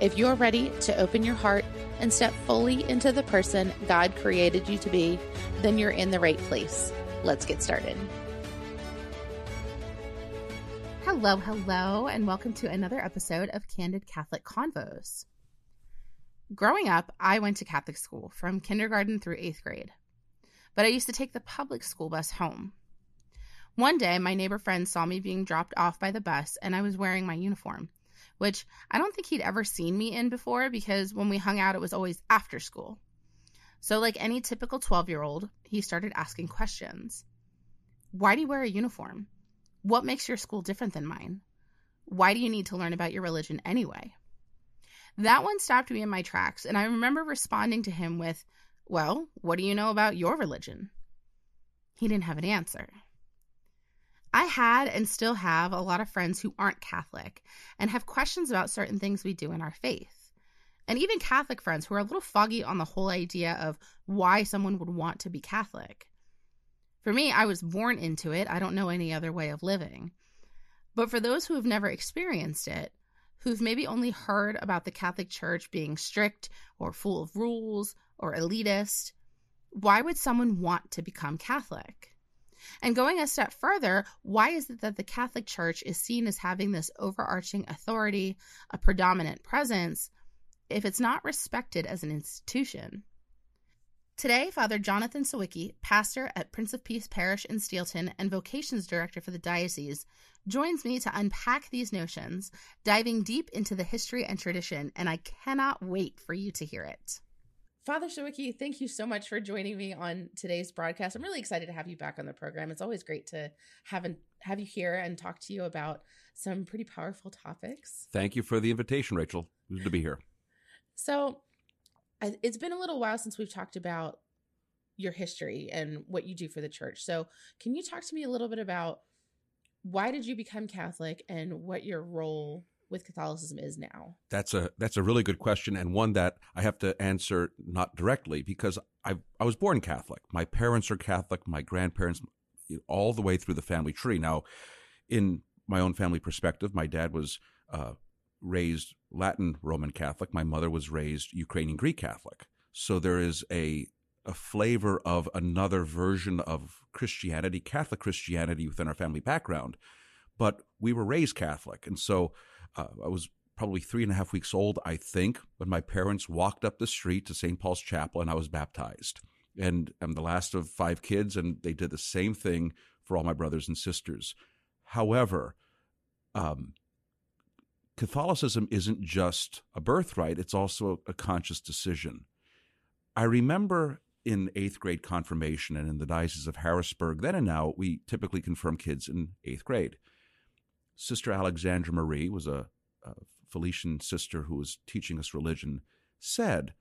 If you're ready to open your heart and step fully into the person God created you to be, then you're in the right place. Let's get started. Hello, hello, and welcome to another episode of Candid Catholic Convos. Growing up, I went to Catholic school from kindergarten through eighth grade, but I used to take the public school bus home. One day, my neighbor friend saw me being dropped off by the bus, and I was wearing my uniform which I don't think he'd ever seen me in before because when we hung out, it was always after school. So, like any typical 12 year old, he started asking questions Why do you wear a uniform? What makes your school different than mine? Why do you need to learn about your religion anyway? That one stopped me in my tracks, and I remember responding to him with, Well, what do you know about your religion? He didn't have an answer. I had and still have a lot of friends who aren't Catholic and have questions about certain things we do in our faith. And even Catholic friends who are a little foggy on the whole idea of why someone would want to be Catholic. For me, I was born into it. I don't know any other way of living. But for those who have never experienced it, who've maybe only heard about the Catholic Church being strict or full of rules or elitist, why would someone want to become Catholic? And going a step further, why is it that the Catholic Church is seen as having this overarching authority, a predominant presence, if it's not respected as an institution? Today, Father Jonathan Sawicki, pastor at Prince of Peace Parish in Steelton and vocations director for the diocese, joins me to unpack these notions, diving deep into the history and tradition, and I cannot wait for you to hear it. Father Sawicki, thank you so much for joining me on today's broadcast. I'm really excited to have you back on the program. It's always great to have an, have you here and talk to you about some pretty powerful topics. Thank you for the invitation, Rachel. Good to be here. So, it's been a little while since we've talked about your history and what you do for the church. So, can you talk to me a little bit about why did you become Catholic and what your role with Catholicism is now? That's a that's a really good question and one that I have to answer not directly because I I was born Catholic. My parents are Catholic, my grandparents all the way through the family tree. Now, in my own family perspective, my dad was uh, raised Latin Roman Catholic. My mother was raised Ukrainian Greek Catholic. So there is a a flavor of another version of Christianity, Catholic Christianity within our family background. But we were raised Catholic, and so uh, I was probably three and a half weeks old, I think, when my parents walked up the street to St. Paul's Chapel and I was baptized. And I'm the last of five kids, and they did the same thing for all my brothers and sisters. However, um, Catholicism isn't just a birthright, it's also a conscious decision. I remember in eighth grade confirmation and in the Diocese of Harrisburg, then and now, we typically confirm kids in eighth grade. Sister Alexandra Marie was a, a Felician sister who was teaching us religion, said,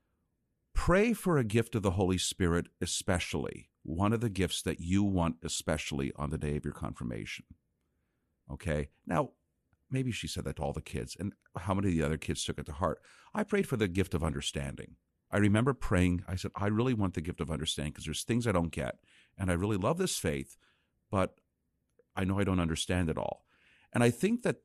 Pray for a gift of the Holy Spirit, especially one of the gifts that you want, especially on the day of your confirmation. Okay. Now, maybe she said that to all the kids, and how many of the other kids took it to heart? I prayed for the gift of understanding. I remember praying, I said, I really want the gift of understanding because there's things I don't get. And I really love this faith, but I know I don't understand it all. And I think that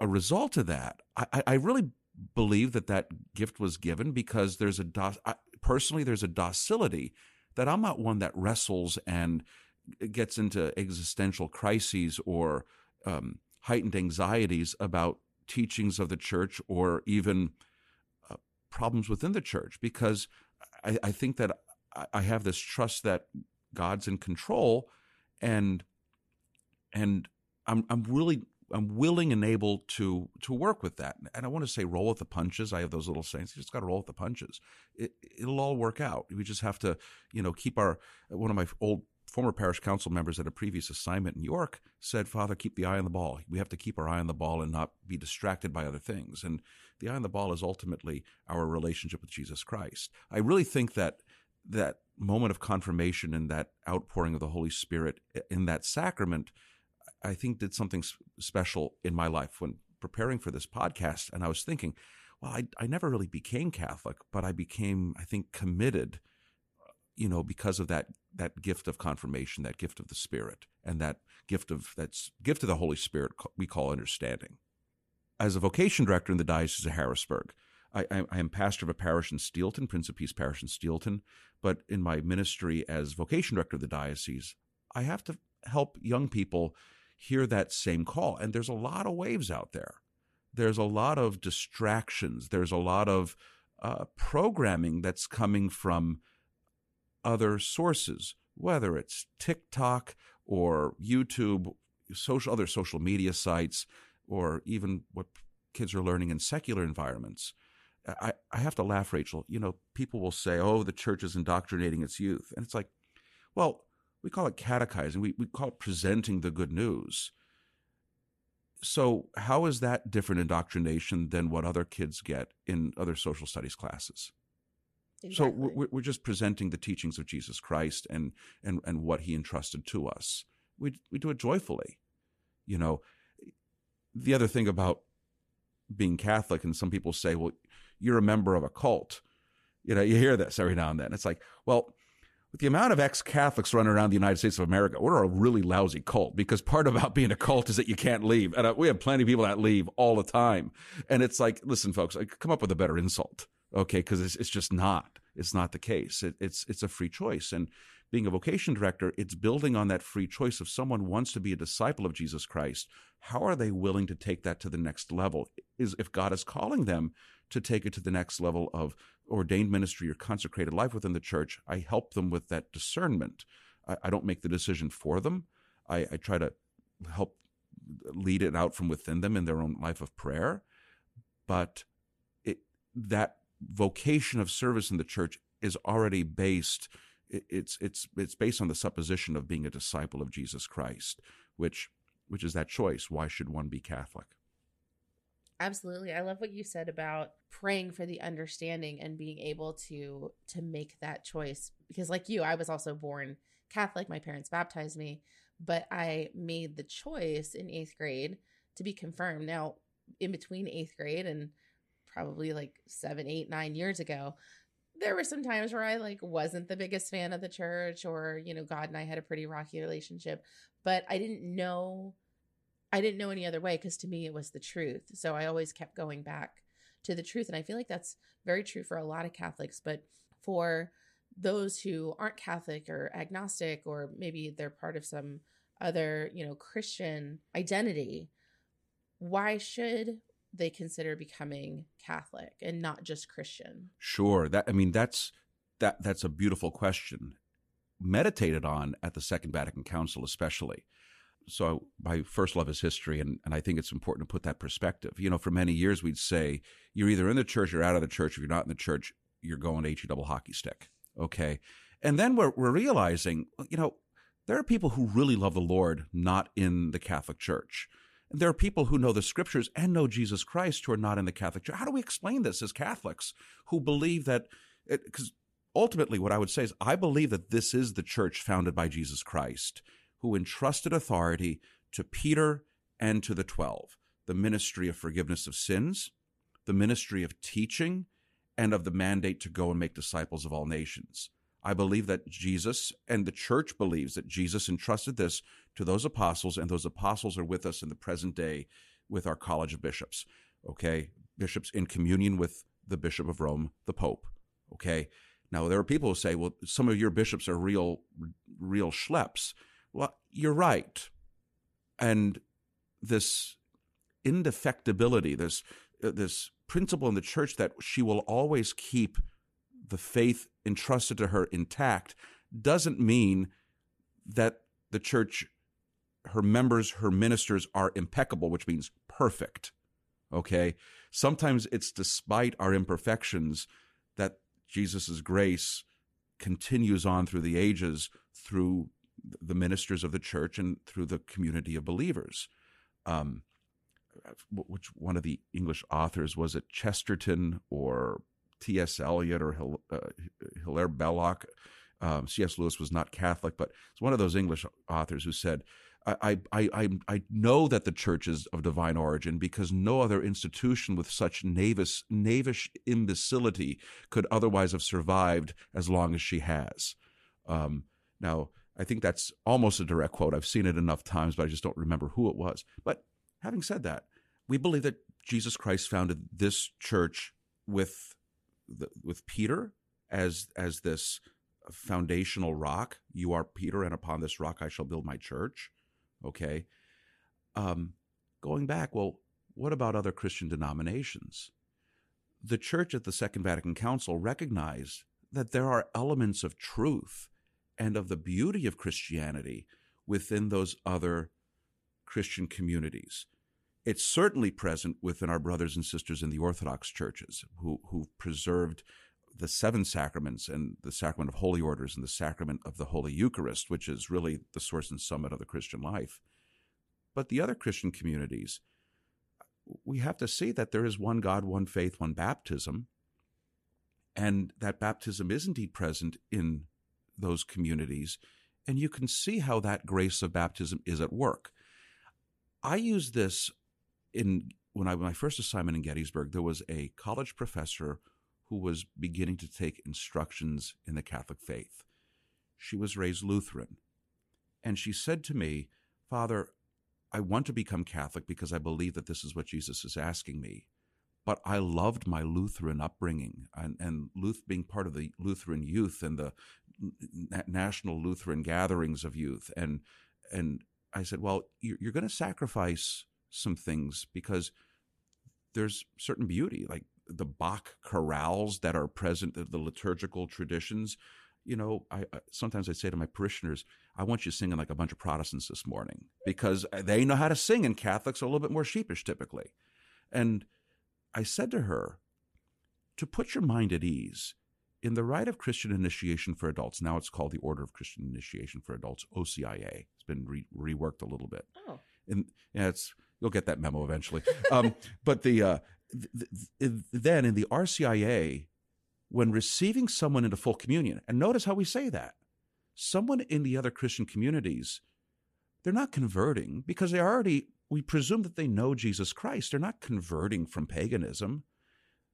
a result of that, I, I really believe that that gift was given because there's a doc, I, personally there's a docility that I'm not one that wrestles and gets into existential crises or um, heightened anxieties about teachings of the church or even uh, problems within the church because I, I think that I have this trust that God's in control and and I'm I'm really I'm willing and able to to work with that. And I want to say roll with the punches. I have those little sayings. You just got to roll with the punches. It, it'll all work out. We just have to, you know, keep our. One of my old former parish council members at a previous assignment in York said, Father, keep the eye on the ball. We have to keep our eye on the ball and not be distracted by other things. And the eye on the ball is ultimately our relationship with Jesus Christ. I really think that that moment of confirmation and that outpouring of the Holy Spirit in that sacrament, I think did something special in my life when preparing for this podcast. And I was thinking, well, I, I never really became Catholic, but I became, I think, committed, uh, you know, because of that that gift of confirmation, that gift of the Spirit, and that gift of that's gift of the Holy Spirit we call understanding. As a vocation director in the Diocese of Harrisburg, I, I, I am pastor of a parish in Steelton, Prince of Peace Parish in Steelton, but in my ministry as vocation director of the diocese, I have to help young people hear that same call. And there's a lot of waves out there. There's a lot of distractions. There's a lot of uh, programming that's coming from other sources, whether it's TikTok or YouTube, social other social media sites, or even what kids are learning in secular environments. I, I have to laugh, Rachel. You know, people will say, oh, the church is indoctrinating its youth. And it's like, well, we call it catechizing, we, we call it presenting the good news. So, how is that different indoctrination than what other kids get in other social studies classes? Exactly. So we're, we're just presenting the teachings of Jesus Christ and, and, and what he entrusted to us. We, we do it joyfully. You know, the other thing about being Catholic, and some people say, well, you're a member of a cult. You know, you hear this every now and then. It's like, well, with the amount of ex-Catholics running around the United States of America, we're a really lousy cult because part about being a cult is that you can't leave. And uh, we have plenty of people that leave all the time. And it's like, listen, folks, come up with a better insult. Okay. Cause it's, it's just not, it's not the case. It, it's, it's a free choice. And being a vocation director, it's building on that free choice. If someone wants to be a disciple of Jesus Christ, how are they willing to take that to the next level? Is if God is calling them to take it to the next level of ordained ministry or consecrated life within the church, I help them with that discernment. I, I don't make the decision for them. I, I try to help lead it out from within them in their own life of prayer. But it, that vocation of service in the church is already based. it's it's it's based on the supposition of being a disciple of Jesus Christ, which which is that choice. Why should one be Catholic? Absolutely. I love what you said about praying for the understanding and being able to to make that choice because like you, I was also born Catholic. My parents baptized me, but I made the choice in 8th grade to be confirmed. Now, in between 8th grade and probably like seven, eight, nine years ago, there were some times where I like wasn't the biggest fan of the church or, you know, God and I had a pretty rocky relationship, but I didn't know I didn't know any other way because to me it was the truth. So I always kept going back to the truth. And I feel like that's very true for a lot of Catholics. But for those who aren't Catholic or agnostic, or maybe they're part of some other, you know, Christian identity, why should they consider becoming Catholic and not just Christian? Sure. That I mean that's that that's a beautiful question. Meditated on at the Second Vatican Council, especially so my first love is history, and, and I think it's important to put that perspective. You know, for many years we'd say you're either in the church or out of the church. If you're not in the church, you're going to HE double hockey stick. Okay, and then we're we're realizing, you know, there are people who really love the Lord not in the Catholic Church. There are people who know the scriptures and know Jesus Christ who are not in the Catholic Church. How do we explain this as Catholics who believe that? Because ultimately, what I would say is, I believe that this is the church founded by Jesus Christ who entrusted authority to Peter and to the twelve the ministry of forgiveness of sins, the ministry of teaching, and of the mandate to go and make disciples of all nations. I believe that Jesus and the church believes that Jesus entrusted this to those apostles, and those apostles are with us in the present day with our College of Bishops. Okay, bishops in communion with the Bishop of Rome, the Pope. Okay, now there are people who say, well, some of your bishops are real, real schleps. Well, you're right. And this indefectibility, this uh, this principle in the church that she will always keep the faith entrusted to her intact doesn't mean that the church her members her ministers are impeccable which means perfect okay sometimes it's despite our imperfections that jesus' grace continues on through the ages through the ministers of the church and through the community of believers. Um, which one of the English authors was it? Chesterton or T.S. Eliot or Hil- uh, Hilaire Belloc? Um, C.S. Lewis was not Catholic, but it's one of those English authors who said, I, I, I, I know that the church is of divine origin because no other institution with such knavish, knavish imbecility could otherwise have survived as long as she has. Um, now, I think that's almost a direct quote. I've seen it enough times, but I just don't remember who it was. But having said that, we believe that Jesus Christ founded this church with the, with Peter as as this foundational rock. You are Peter, and upon this rock I shall build my church. Okay. Um, going back, well, what about other Christian denominations? The church at the Second Vatican Council recognized that there are elements of truth and of the beauty of Christianity within those other Christian communities. It's certainly present within our brothers and sisters in the Orthodox churches who, who've preserved the seven sacraments and the sacrament of holy orders and the sacrament of the Holy Eucharist, which is really the source and summit of the Christian life. But the other Christian communities, we have to see that there is one God, one faith, one baptism, and that baptism is indeed present in those communities. And you can see how that grace of baptism is at work. I use this in when I my first assignment in Gettysburg, there was a college professor who was beginning to take instructions in the Catholic faith. She was raised Lutheran. And she said to me, Father, I want to become Catholic because I believe that this is what Jesus is asking me. But I loved my Lutheran upbringing and, and Luth, being part of the Lutheran youth and the national Lutheran gatherings of youth. And, and I said, Well, you're, you're going to sacrifice some things because there's certain beauty. Like the Bach chorales that are present, the, the liturgical traditions. You know, I, I, sometimes I say to my parishioners, I want you singing like a bunch of Protestants this morning because they know how to sing, and Catholics are a little bit more sheepish typically. And I said to her, to put your mind at ease, in the rite of Christian initiation for adults, now it's called the Order of Christian Initiation for Adults, OCIA. It's been re- reworked a little bit. Oh. And yeah, it's you'll get that memo eventually. Um, but the uh, then in the RCIA, when receiving someone into full communion, and notice how we say that someone in the other Christian communities, they're not converting because they already, we presume that they know Jesus Christ. They're not converting from paganism.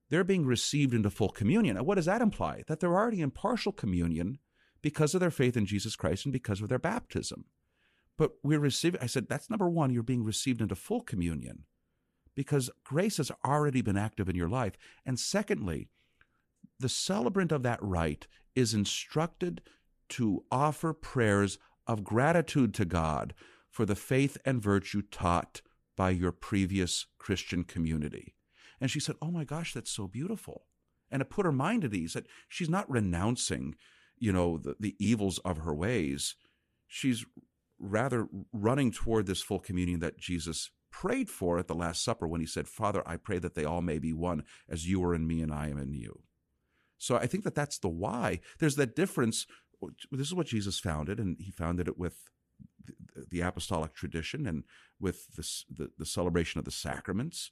They're being received into full communion. And what does that imply? That they're already in partial communion because of their faith in Jesus Christ and because of their baptism. But we're receiving, I said, that's number one, you're being received into full communion because grace has already been active in your life. And secondly, the celebrant of that rite is instructed to offer prayers of gratitude to God for the faith and virtue taught by your previous Christian community. And she said, Oh my gosh, that's so beautiful. And it put her mind at ease that she's not renouncing, you know, the, the evils of her ways. She's rather running toward this full communion that Jesus prayed for at the Last Supper when he said, Father, I pray that they all may be one as you are in me and I am in you. So I think that that's the why. There's that difference. This is what Jesus founded, and he founded it with the, the apostolic tradition and with this, the, the celebration of the sacraments.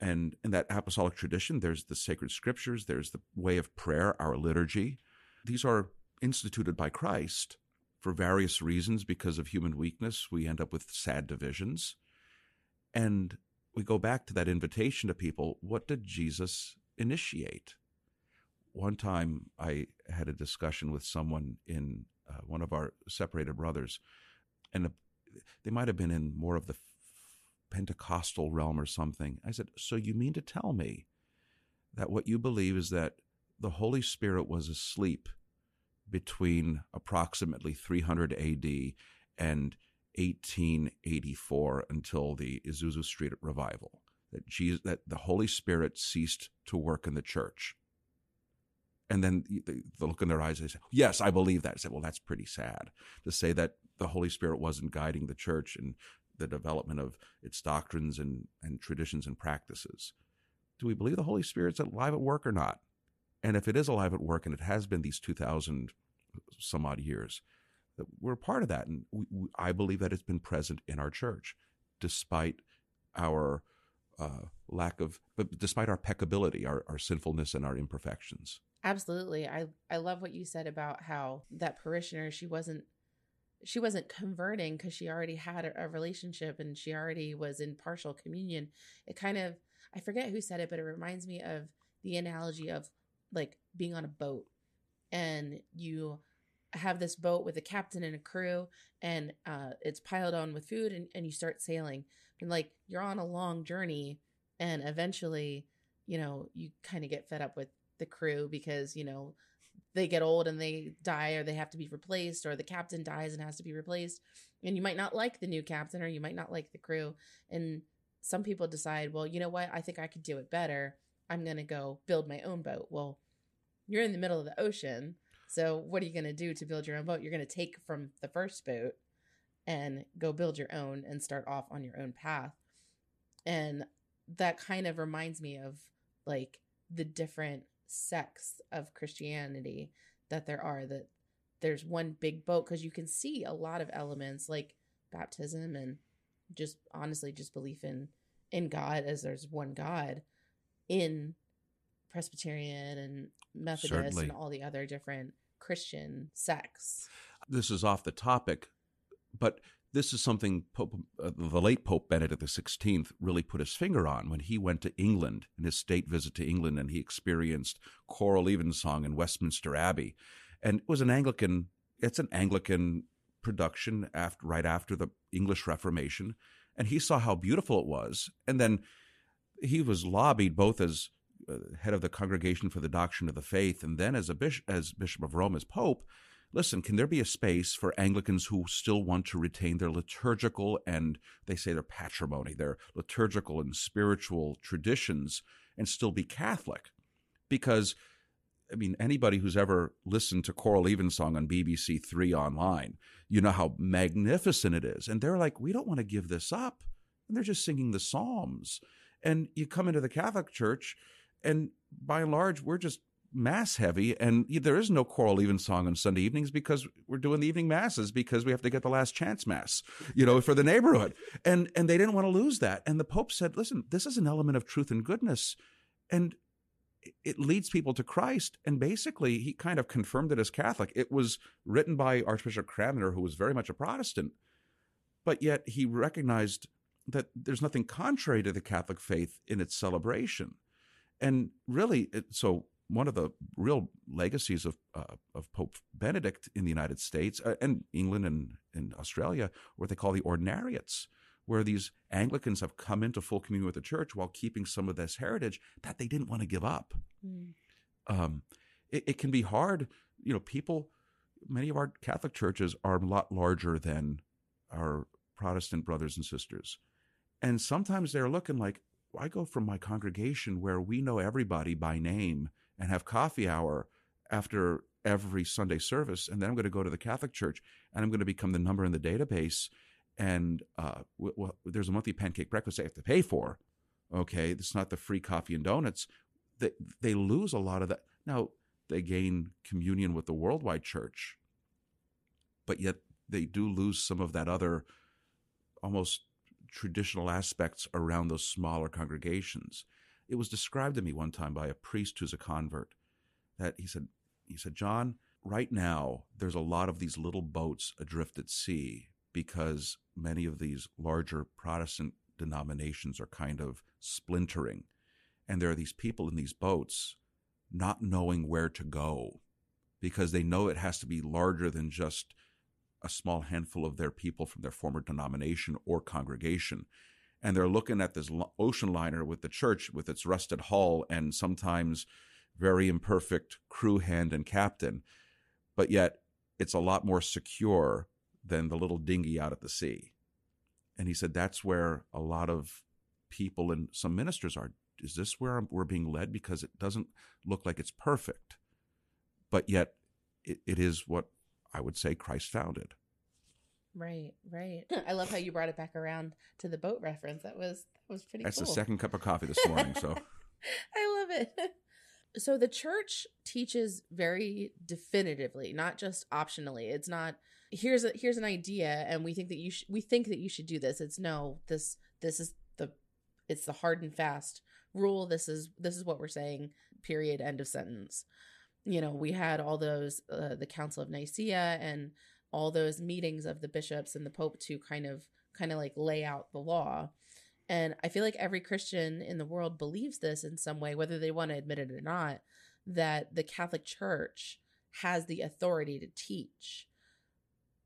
And in that apostolic tradition, there's the sacred scriptures, there's the way of prayer, our liturgy. These are instituted by Christ for various reasons because of human weakness. We end up with sad divisions. And we go back to that invitation to people what did Jesus initiate? One time I had a discussion with someone in uh, one of our separated brothers, and they might have been in more of the Pentecostal realm or something. I said, So you mean to tell me that what you believe is that the Holy Spirit was asleep between approximately 300 AD and 1884 until the Azusa Street revival that Jesus, that the Holy Spirit ceased to work in the church. And then the, the look in their eyes, they say, "Yes, I believe that." I said, "Well, that's pretty sad to say that the Holy Spirit wasn't guiding the church and the development of its doctrines and, and traditions and practices." Do we believe the Holy Spirit's alive at work or not? And if it is alive at work, and it has been these two thousand some odd years, we're part of that, and we, we, I believe that it's been present in our church, despite our uh, lack of, but despite our peccability, our, our sinfulness, and our imperfections. Absolutely, I I love what you said about how that parishioner she wasn't she wasn't converting because she already had a, a relationship and she already was in partial communion. It kind of I forget who said it, but it reminds me of the analogy of like being on a boat. And you have this boat with a captain and a crew and uh, it's piled on with food and, and you start sailing. And like you're on a long journey and eventually you know you kind of get fed up with the crew because you know they get old and they die or they have to be replaced or the captain dies and has to be replaced. And you might not like the new captain or you might not like the crew. And some people decide well you know what? I think i could do it better i'm going to go build my own boat well you're in the middle of the ocean so what are you going to do to build your own boat? You're going to take from the first boat and go build your own and start off on your own path. And that kind of reminds me of like the different sects of Christianity that there are that there's one big boat because you can see a lot of elements like baptism and just honestly just belief in in God as there's one God in Presbyterian and Methodist Certainly. and all the other different Christian sects. This is off the topic, but this is something Pope, uh, the late Pope Benedict XVI really put his finger on when he went to England in his state visit to England and he experienced choral evensong in Westminster Abbey. And it was an Anglican, it's an Anglican production after, right after the English Reformation. And he saw how beautiful it was. And then he was lobbied both as uh, head of the Congregation for the Doctrine of the Faith, and then as a bishop, as Bishop of Rome, as Pope, listen, can there be a space for Anglicans who still want to retain their liturgical and they say their patrimony, their liturgical and spiritual traditions, and still be Catholic? Because, I mean, anybody who's ever listened to choral evensong on BBC Three online, you know how magnificent it is, and they're like, we don't want to give this up, and they're just singing the Psalms. And you come into the Catholic Church and by and large, we're just mass heavy and there is no choral evensong on sunday evenings because we're doing the evening masses because we have to get the last chance mass you know for the neighborhood. And and they didn't want to lose that. And the pope said listen this is an element of truth and goodness. And it leads people to christ and basically he kind of confirmed it as catholic. It was written by archbishop cranmer who was very much a protestant but yet he recognized that there's nothing contrary to the catholic faith in its celebration and really, it, so one of the real legacies of uh, of Pope Benedict in the United States uh, and England and, and Australia, what they call the ordinariates, where these Anglicans have come into full communion with the church while keeping some of this heritage that they didn't want to give up. Mm. Um, it, it, can be hard, you know. People, many of our Catholic churches are a lot larger than our Protestant brothers and sisters, and sometimes they're looking like, I go from my congregation where we know everybody by name and have coffee hour after every Sunday service, and then I'm going to go to the Catholic Church and I'm going to become the number in the database. And uh, there's a monthly pancake breakfast I have to pay for. Okay, it's not the free coffee and donuts. They they lose a lot of that. Now they gain communion with the worldwide church, but yet they do lose some of that other almost traditional aspects around those smaller congregations. It was described to me one time by a priest who's a convert that he said, he said, John, right now there's a lot of these little boats adrift at sea because many of these larger Protestant denominations are kind of splintering. And there are these people in these boats not knowing where to go because they know it has to be larger than just a small handful of their people from their former denomination or congregation. And they're looking at this ocean liner with the church with its rusted hull and sometimes very imperfect crew hand and captain. But yet it's a lot more secure than the little dinghy out at the sea. And he said that's where a lot of people and some ministers are. Is this where we're being led? Because it doesn't look like it's perfect, but yet it, it is what I would say Christ founded. Right, right. I love how you brought it back around to the boat reference. That was that was pretty That's cool. the second cup of coffee this morning, so I love it. So the church teaches very definitively, not just optionally. It's not here's a here's an idea and we think that you sh- we think that you should do this it's no this this is the it's the hard and fast rule this is this is what we're saying period end of sentence you know we had all those uh, the council of nicaea and all those meetings of the bishops and the pope to kind of kind of like lay out the law and i feel like every christian in the world believes this in some way whether they want to admit it or not that the catholic church has the authority to teach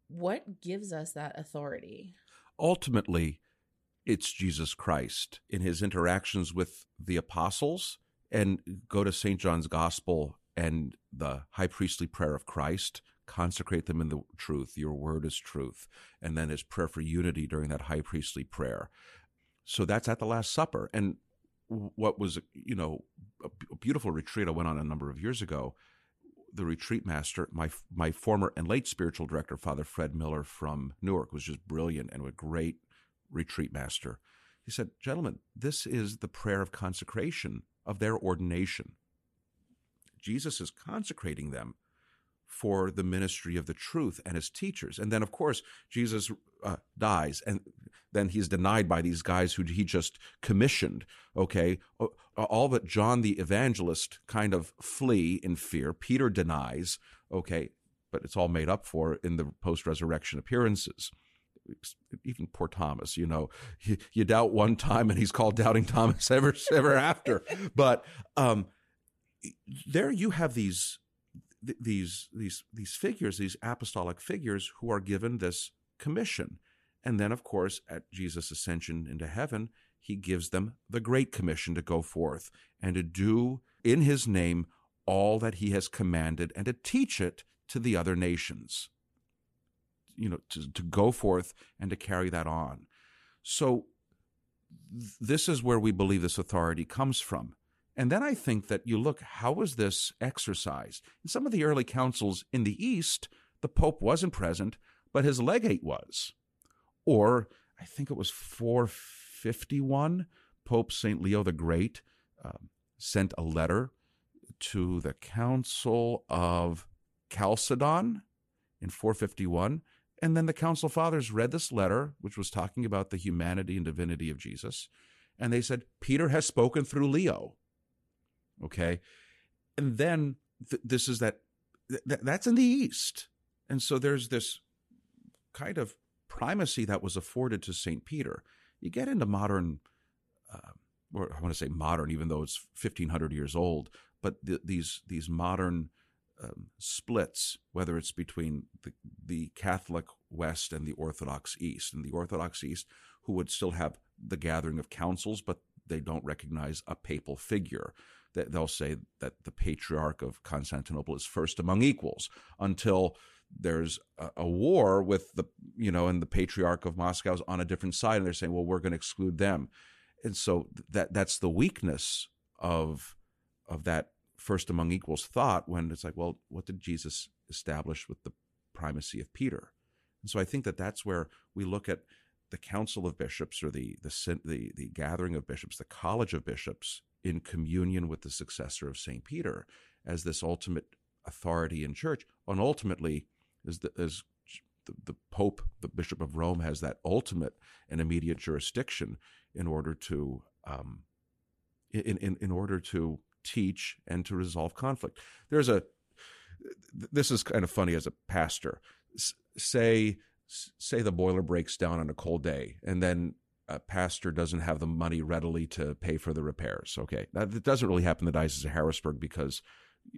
what gives us that authority? Ultimately, it's Jesus Christ in his interactions with the apostles. And go to St. John's Gospel and the high priestly prayer of Christ, consecrate them in the truth. Your word is truth. And then his prayer for unity during that high priestly prayer. So that's at the Last Supper. And what was, you know, a beautiful retreat I went on a number of years ago the retreat master, my my former and late spiritual director, Father Fred Miller from Newark, was just brilliant and a great retreat master. He said, "Gentlemen, this is the prayer of consecration of their ordination. Jesus is consecrating them for the ministry of the truth and his teachers. And then, of course, Jesus uh, dies, and then he's denied by these guys who he just commissioned. Okay, all but John the evangelist kind of flee in fear. Peter denies. Okay, but it's all made up for in the post-resurrection appearances. Even poor Thomas, you know, you, you doubt one time, and he's called doubting Thomas ever ever after. But um, there you have these these these these figures, these apostolic figures, who are given this commission, and then, of course, at Jesus' ascension into heaven, he gives them the great commission to go forth and to do in his name all that he has commanded and to teach it to the other nations. You know, to, to go forth and to carry that on. So, this is where we believe this authority comes from. And then I think that you look, how was this exercised? In some of the early councils in the East, the Pope wasn't present, but his legate was. Or I think it was 451, Pope St. Leo the Great um, sent a letter to the Council of Chalcedon in 451. And then the Council Fathers read this letter, which was talking about the humanity and divinity of Jesus. And they said, Peter has spoken through Leo. Okay. And then th- this is that, th- that's in the East. And so there's this kind of primacy that was afforded to St. Peter. You get into modern, uh, or I want to say modern, even though it's 1500 years old, but th- these, these modern um, splits, whether it's between the, the Catholic West and the Orthodox East, and the Orthodox East, who would still have the gathering of councils, but they don't recognize a papal figure they'll say that the patriarch of Constantinople is first among equals until there's a, a, war with the you know and the patriarch of Moscow is on a different side and they're saying well we're going to exclude them. And so that that's the weakness of of that first among equals thought when it's like well what did Jesus establish with the primacy of Peter? And so I think that that's where we look at the council of bishops or the the the, the gathering of bishops the college of bishops in communion with the successor of St. Peter as this ultimate authority in church. And ultimately, as the, as the, the Pope, the Bishop of Rome, has that ultimate and immediate jurisdiction in order to um, in, in, in order to teach and to resolve conflict. There's a this is kind of funny as a pastor. S- say say the boiler breaks down on a cold day, and then a pastor doesn't have the money readily to pay for the repairs. Okay, that doesn't really happen in the Diocese of Harrisburg because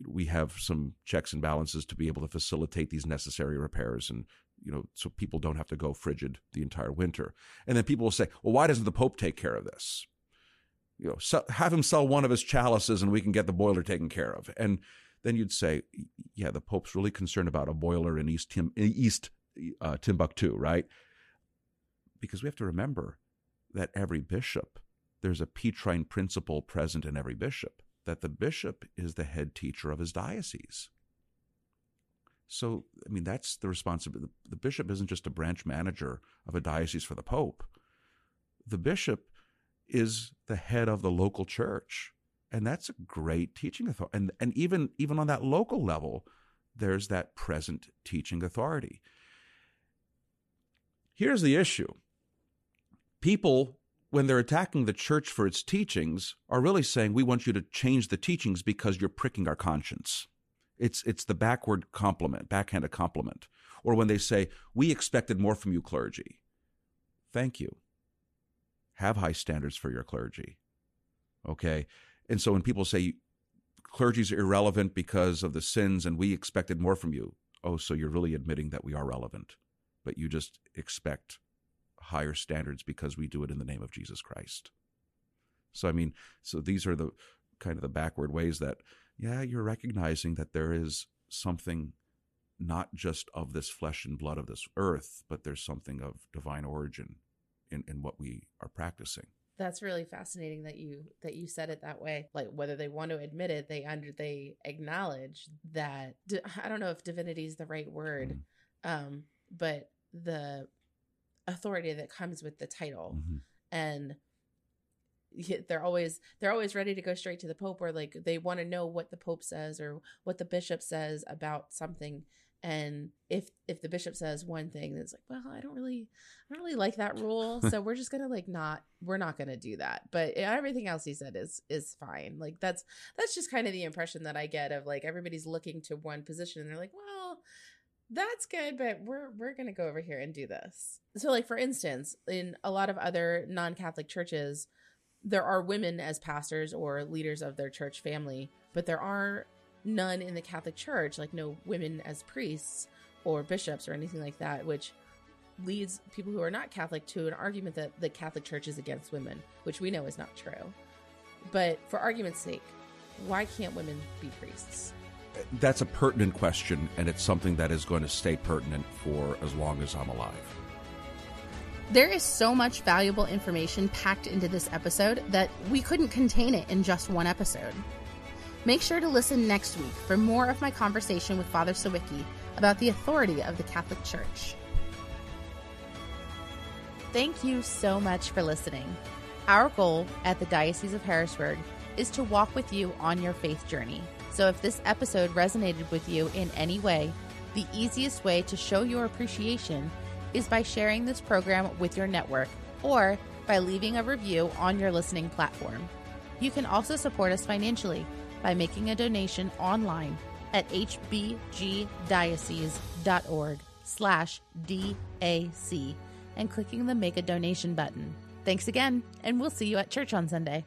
we have some checks and balances to be able to facilitate these necessary repairs and you know so people don't have to go frigid the entire winter. And then people will say well why doesn't the pope take care of this? You know so have him sell one of his chalices and we can get the boiler taken care of. And then you'd say yeah the pope's really concerned about a boiler in east Tim, east uh, timbuktu right? Because we have to remember that every bishop, there's a Petrine principle present in every bishop, that the bishop is the head teacher of his diocese. So, I mean, that's the responsibility. The bishop isn't just a branch manager of a diocese for the Pope. The bishop is the head of the local church. And that's a great teaching authority. And, and even, even on that local level, there's that present teaching authority. Here's the issue people, when they're attacking the church for its teachings, are really saying, we want you to change the teachings because you're pricking our conscience. It's, it's the backward compliment, backhanded compliment. Or when they say, we expected more from you, clergy. Thank you. Have high standards for your clergy. Okay. And so when people say clergy's irrelevant because of the sins and we expected more from you, oh, so you're really admitting that we are relevant, but you just expect higher standards because we do it in the name of Jesus Christ. So, I mean, so these are the kind of the backward ways that, yeah, you're recognizing that there is something not just of this flesh and blood of this earth, but there's something of divine origin in, in what we are practicing. That's really fascinating that you that you said it that way. Like whether they want to admit it, they under they acknowledge that I don't know if divinity is the right word, mm-hmm. um, but the authority that comes with the title. Mm-hmm. and they're always they're always ready to go straight to the pope or like they want to know what the pope says or what the bishop says about something. And if if the bishop says one thing it's like well i don't really i don't really like that rule so we're just gonna like not we're not gonna do that. But everything else he said is is fine. Like that's that's just kind of the impression that i get of like everybody's looking to one position and they're like well that's good but we're we're gonna go over here and do this so like for instance in a lot of other non-catholic churches there are women as pastors or leaders of their church family but there are none in the Catholic Church, like no women as priests or bishops or anything like that, which leads people who are not Catholic to an argument that the Catholic Church is against women, which we know is not true. But for argument's sake, why can't women be priests? That's a pertinent question, and it's something that is going to stay pertinent for as long as I'm alive. There is so much valuable information packed into this episode that we couldn't contain it in just one episode. Make sure to listen next week for more of my conversation with Father Sawicki about the authority of the Catholic Church. Thank you so much for listening. Our goal at the Diocese of Harrisburg is to walk with you on your faith journey. So if this episode resonated with you in any way, the easiest way to show your appreciation is by sharing this program with your network or by leaving a review on your listening platform. You can also support us financially by making a donation online at hbgdiocese.org slash DAC and clicking the Make a Donation button. Thanks again, and we'll see you at church on Sunday.